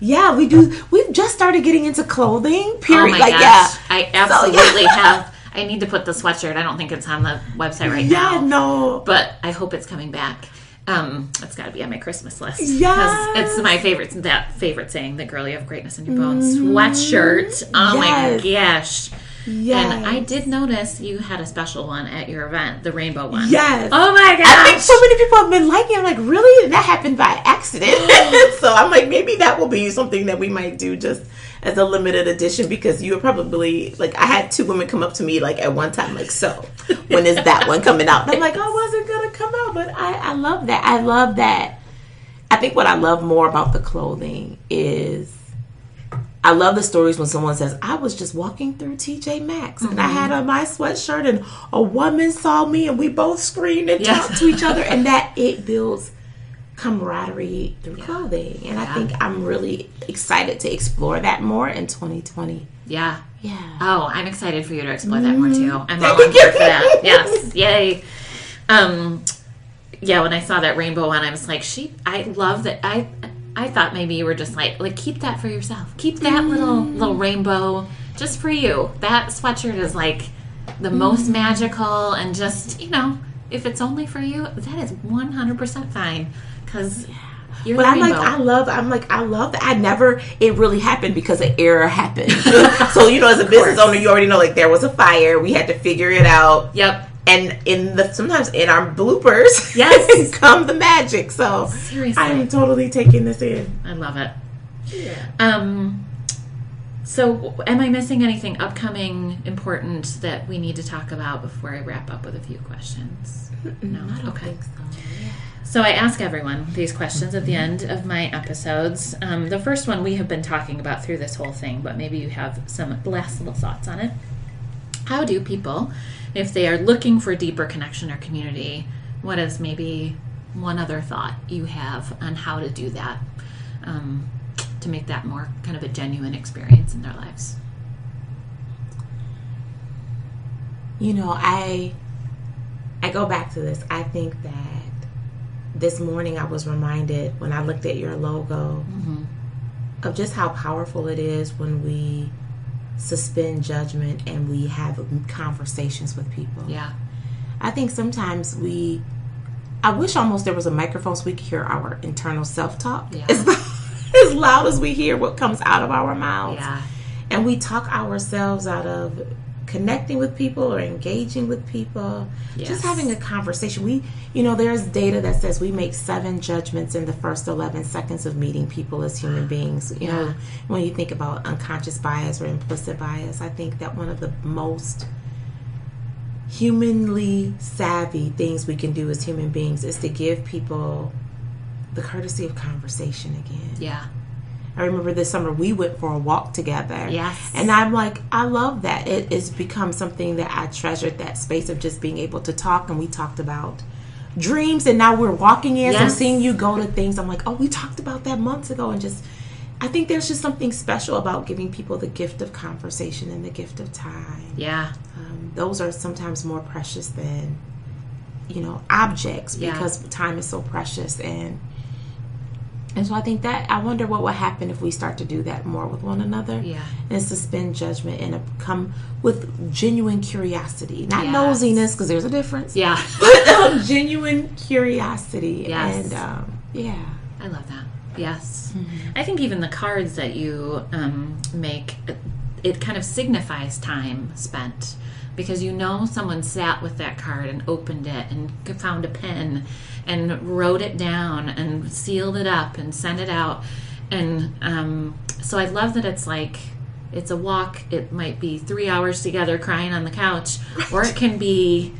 Yeah, we do. We've just started getting into clothing. Period. Oh my like, gosh. yeah. I So, absolutely yeah. *laughs* have. I need to put the sweatshirt. I don't think it's on the website right Yeah, now. Yeah, no. But I hope it's coming back. Um, it's got to be on my Christmas list. Yes. It's my favorite, that favorite saying, the girl you have greatness in your bones. Sweatshirt. Oh my Mm-hmm. Gosh. Yes. And I did notice you had a special one at your event, the rainbow one. Yes. Oh my gosh. I think so many people have been liking. it. I'm like, really? That happened by accident. *laughs* so I'm like, maybe that will be something that we might do just as a limited edition because you were probably like, I had two women come up to me like at one time, like, so when is that one coming out? And I'm like, oh, wasn't gonna come out? But I, I love that. I love that. I think what I love more about the clothing is I love the stories when someone says, I was just walking through TJ Maxx and I had mm-hmm. on my sweatshirt and a woman saw me and we both screamed and talked to each other and that it builds camaraderie through clothing. And I think I'm really excited to explore that more in 2020. Yeah. Yeah. Oh, I'm excited for you to explore that more too. Mm-hmm. I'm all on board for that. *laughs* Yes, yay. Um, yeah, when I saw that rainbow one, I was like, she. I love that. I I thought maybe you were just like, like keep that for yourself. Keep that mm-hmm. little little rainbow just for you. That sweatshirt is like the mm-hmm. most magical, and just you know, if it's only for you, that is 100 percent fine. Because you're But I'm like. I love, I'm like, I love that. I never, it really happened because an error happened. *laughs* so, you know, as a business owner, you already know, like, there was a fire. We had to figure it out. yep. and in the sometimes in our bloopers *laughs* Yes. come the magic so Seriously. i'm totally taking this in I love it. yeah Um, so, am I missing anything upcoming important that we need to talk about before I wrap up with a few questions? No. Okay. so. So, I ask everyone these questions at the end of my episodes. Um, the first one we have been talking about through this whole thing, but maybe you have some last little thoughts on it. How do people, if they are looking for deeper connection or community, what is maybe one other thought you have on how to do that? um, to make that more kind of a genuine experience in their lives? You know, I I go back to this. I think that this morning I was reminded when I looked at your logo Mm-hmm. of just how powerful it is when we suspend judgment and we have conversations with people. Yeah. I think sometimes we, I wish almost there was a microphone so we could hear our internal self talk Yeah. as, *laughs* as loud as we hear what comes out of our mouths. Yeah. And we talk ourselves out of connecting with people or engaging with people, Yes. just having a conversation. We, you know, there's data that says we make seven judgments in the first 11 seconds of meeting people as human beings. You know, when you think about unconscious bias or implicit bias, I think that one of the most humanly savvy things we can do as human beings is to give people the courtesy of conversation again. Yeah. I remember this summer we went for a walk together. Yes. And I'm like, I love that. It has become something that I treasured that space of just being able to talk. And we talked about dreams, and now we're walking in. So Yes. seeing you go to things, I'm like, oh, we talked about that months ago. And just, I think there's just something special about giving people the gift of conversation and the gift of time. Yeah. Um, those are sometimes more precious than, you know, objects Yeah. because time is so precious. And and so I think that I wonder what will happen if we start to do that more with one another. Yeah. And suspend judgment and come with genuine curiosity, not Yes. nosiness, because there's a difference. Yeah. *laughs* But um, genuine curiosity. Yes. And um, yeah. I love that. Yes. I think even the cards that you um, make, it, it kind of signifies time spent because you know someone sat with that card and opened it and found a pen and wrote it down and sealed it up and sent it out. And um, so I love that it's like, it's a walk. It might be three hours together crying on the couch, or it can be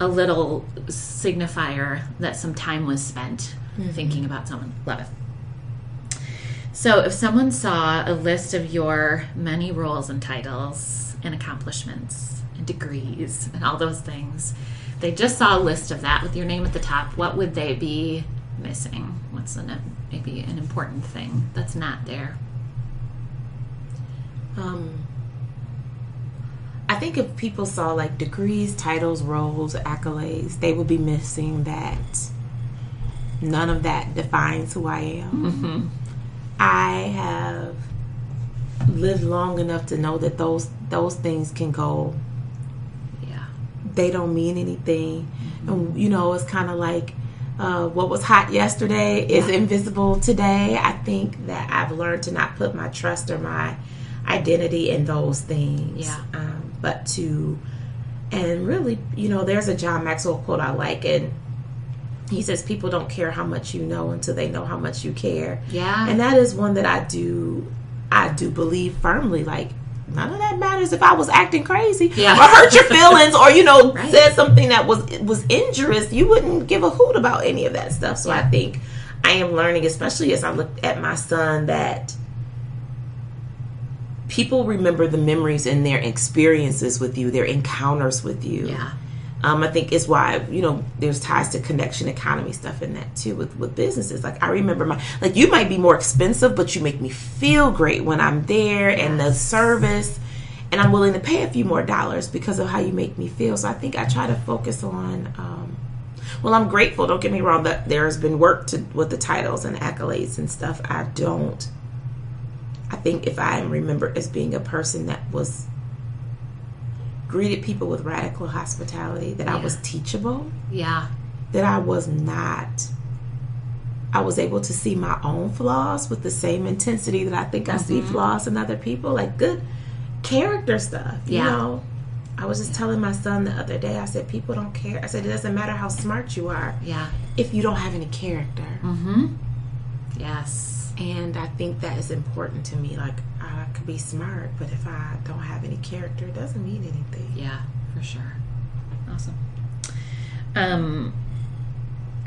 a little signifier that some time was spent thinking about someone. Love it. So, if someone saw a list of your many roles and titles and accomplishments degrees and all those things, they just saw a list of that with your name at the top, what would they be missing? What's an, maybe an important thing that's not there? Um, I think if people saw like degrees, titles, roles, accolades, they would be missing that. None of that defines who I am. I have lived long enough to know that those those things can go. They don't mean anything, and you know it's kind of like uh, what was hot yesterday is invisible today. I think that I've learned to not put my trust or my identity in those things. Yeah. Um, but to, and really, you know, there's a John Maxwell quote I like, and he says, People don't care how much you know until they know how much you care. Yeah. And that is one that I do, I do believe firmly. Like, none of that matters if I was acting crazy Yeah. or hurt your feelings or you know *laughs* Right. said something that was was injurious. You wouldn't give a hoot about any of that stuff. So I think I am learning, especially as I look at my son, that people remember the memories and their experiences with you, their encounters with you. yeah. Um, I think is why you know there's ties to connection economy stuff in that too with with businesses. Like I remember my like you might be more expensive, but you make me feel great when I'm there and the service, and I'm willing to pay a few more dollars because of how you make me feel. So I think I try to focus on. Um, well, I'm grateful. Don't get me wrong that there has been work to with the titles and accolades and stuff. I don't. I think if I am remembered as being a person that was greeted people with radical hospitality, that I was teachable, Yeah. that I was not. I was able to see my own flaws with the same intensity that I think I see flaws in other people, like good character stuff. You Yeah. know, I was just telling my son the other day. I said, "People don't care." I said, "It doesn't matter how smart you are Yeah. if you don't have any character." Mm-hmm. Yes. And I think that is important to me. Like I could be smart, but if I don't have any character, it doesn't mean anything. Yeah, for sure. Awesome. Um,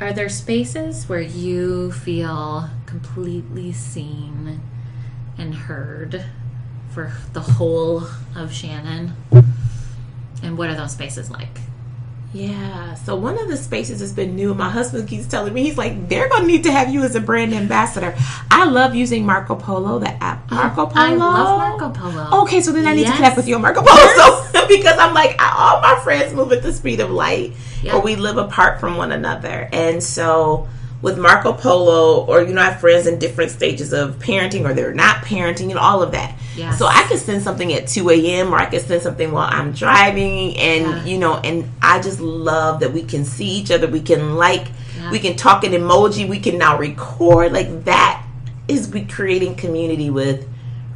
are there spaces where you feel completely seen and heard for the whole of Shannon? And what are those spaces like? Yeah. So one of the spaces has been new. My husband keeps telling me he's like, they're gonna need to have you as a brand ambassador. I love using Marco Polo, the app oh, Marco Polo. I love Marco Polo. Okay, so then I need Yes. to connect with you on Marco Polo. So *laughs* because I'm like, I, all my friends move at the speed of light, Yeah. or we live apart from one another, and so. With Marco Polo, or you know, I have friends in different stages of parenting, or they're not parenting, and all of that. Yes. So I can send something at 2 a.m. or I can send something while I'm driving. And, Yeah. you know, and I just love that we can see each other. We can like, Yeah. we can talk an emoji. We can now record. Like that is we creating community with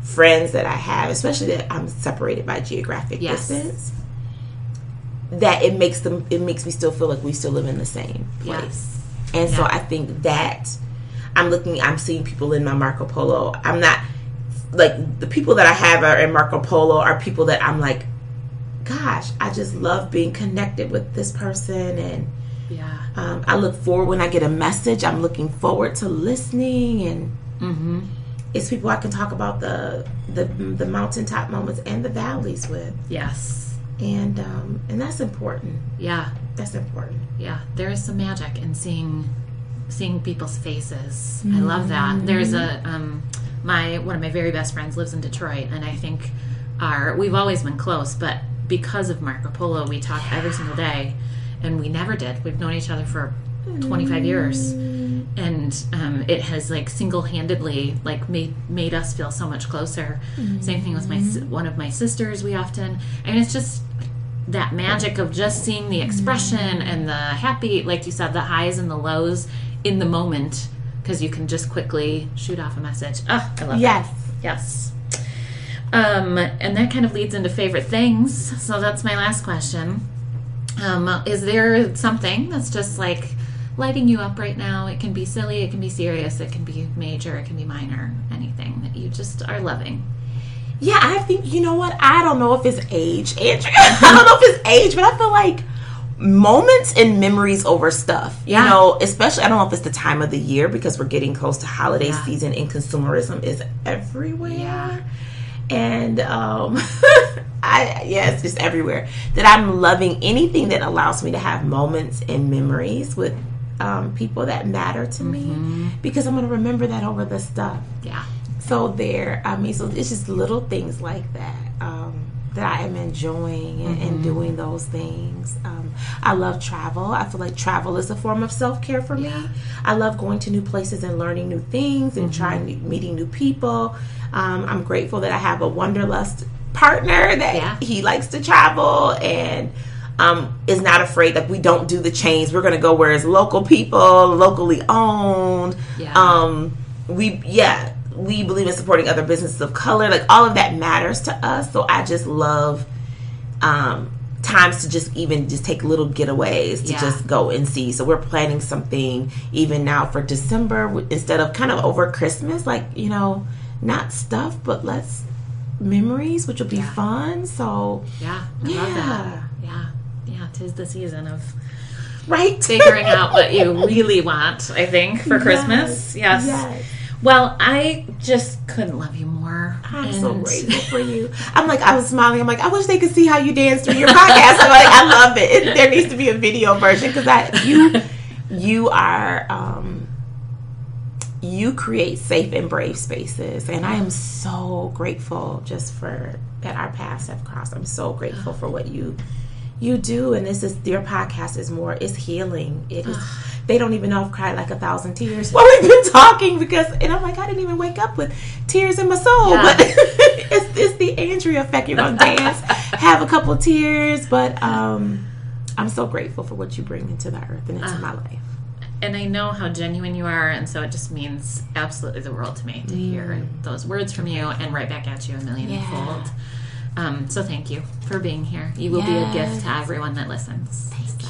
friends that I have, especially that I'm separated by geographic Yes. distance. That it makes them, it makes me still feel like we still live in the same place. Yes. And so I think that I'm looking, I'm seeing people in my Marco Polo. I'm not like the people that I have are in Marco Polo are people that I'm like, gosh, I just love being connected with this person. And Yeah. um, I look forward when I get a message, I'm looking forward to listening. And Mm-hmm. it's people I can talk about the, the, the mountaintop moments and the valleys with. Yes. And, um, and that's important. Yeah. That's important. Yeah. There is some magic in seeing seeing people's faces. I love that. There's a um my one of my very best friends lives in Detroit and I think our we've always been close, but because of Marco Polo we talk every single day and we never did. We've known each other for 25 years and um, it has like single-handedly like made made us feel so much closer. Same thing with my one of my sisters we often I mean it's just that magic of just seeing the expression and the happy like you said the highs and the lows in the moment because you can just quickly shoot off a message. Oh i love Yes. that yes. Um, and that kind of leads into favorite things. So that's my last question. Um, is there something that's just like lighting you up right now it can be silly it can be serious it can be major it can be minor anything that you just are loving Yeah, I think you know what? I don't know if it's age, Andrea. *laughs* I don't know if it's age, but I feel like moments and memories over stuff. Yeah. You know, especially I don't know if it's the time of the year because we're getting close to holiday Yeah. season and consumerism is everywhere. Yeah. And um *laughs* I yeah, it's just everywhere. That I'm loving anything that allows me to have moments and memories with um, people that matter to me because I'm gonna remember that over the stuff. yeah So there, I mean, so it's just little things like that um, that I am enjoying and, and doing those things. Um, I love travel. I feel like travel is a form of self care for me. I love going to new places and learning new things and trying new, meeting new people. Um, I'm grateful that I have a wanderlust partner that Yeah. he likes to travel and um, is not afraid. Like we don't do the chains. We're gonna go where it's local people, locally owned. Yeah. Um, we yeah we believe in supporting other businesses of color like all of that matters to us so i just love um times to just even just take little getaways to Yeah. just go and see so we're planning something even now for december instead of kind of over christmas like you know not stuff but let's memories which will be Yeah. fun so Yeah, I love Yeah. Yeah, tis the season of right *laughs* figuring out what you really want, I think, for Christmas. Yes. yes Well, I just couldn't love you more. I'm so grateful for you. I'm like, I was smiling. I'm like, I wish they could see how you dance through your podcast. I'm like, I love it. it there needs to be a video version because that you, you are, um, you create safe and brave spaces, and I am so grateful just for that our paths have crossed. I'm so grateful for what you you do, and this is your podcast is more it's healing. It is. They don't even know I've cried like a thousand tears while *laughs* we've been talking because, and I'm like, I didn't even wake up with tears in my soul. Yeah. But *laughs* it's, it's the Andrea effect. You're gonna *laughs* dance, have a couple tears, but um, I'm so grateful for what you bring into the earth and into my life. and I know how genuine you are, and so it just means absolutely the world to me to hear those words from you and right back at you a million Yeah. fold. Um, so thank you for being here. You will be a gift to everyone that listens. Thank you.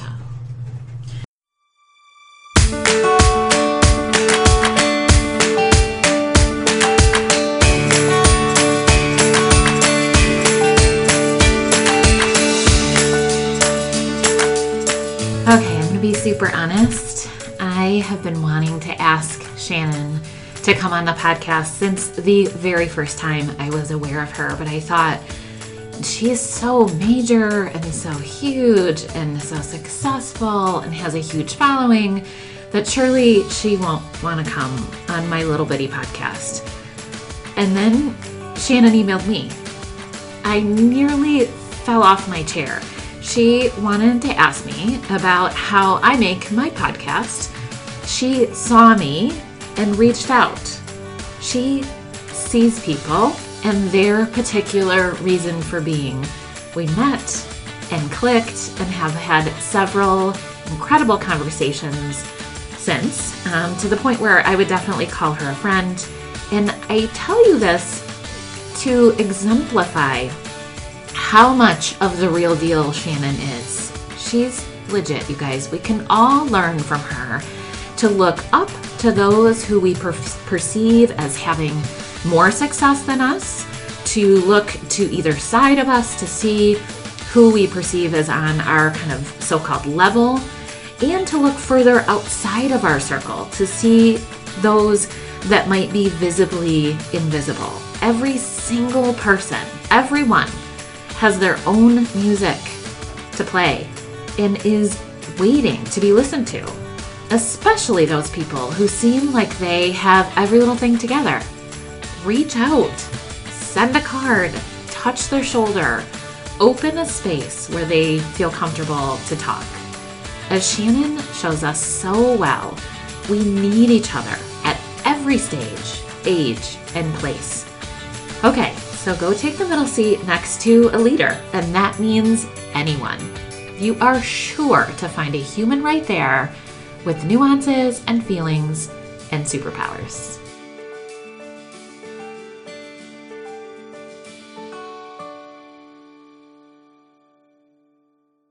Okay, I'm going to be super honest. I have been wanting to ask Shannon to come on the podcast since the very first time I was aware of her, but I thought she is so major and so huge and so successful and has a huge following that surely she won't want to come on my little bitty podcast. And then Shannon emailed me. I nearly fell off my chair. She wanted to ask me about how I make my podcast. She saw me and reached out. She sees people and their particular reason for being. We met and clicked and have had several incredible conversations since, um, to the point where I would definitely call her a friend. And I tell you this to exemplify how much of the real deal Shannon is. She's legit, you guys. We can all learn from her to look up to those who we per- perceive as having more success than us, to look to either side of us to see who we perceive as on our kind of so called level, and to look further outside of our circle to see those that might be visibly invisible. Every single person, everyone, has their own music to play and is waiting to be listened to, especially those people who seem like they have every little thing together. Reach out, send a card, touch their shoulder, open a space where they feel comfortable to talk. As Shannon shows us so well, we need each other at every stage, age, and place. Okay, so go take the middle seat next to a leader, and that means anyone. You are sure to find a human right there with nuances and feelings and superpowers.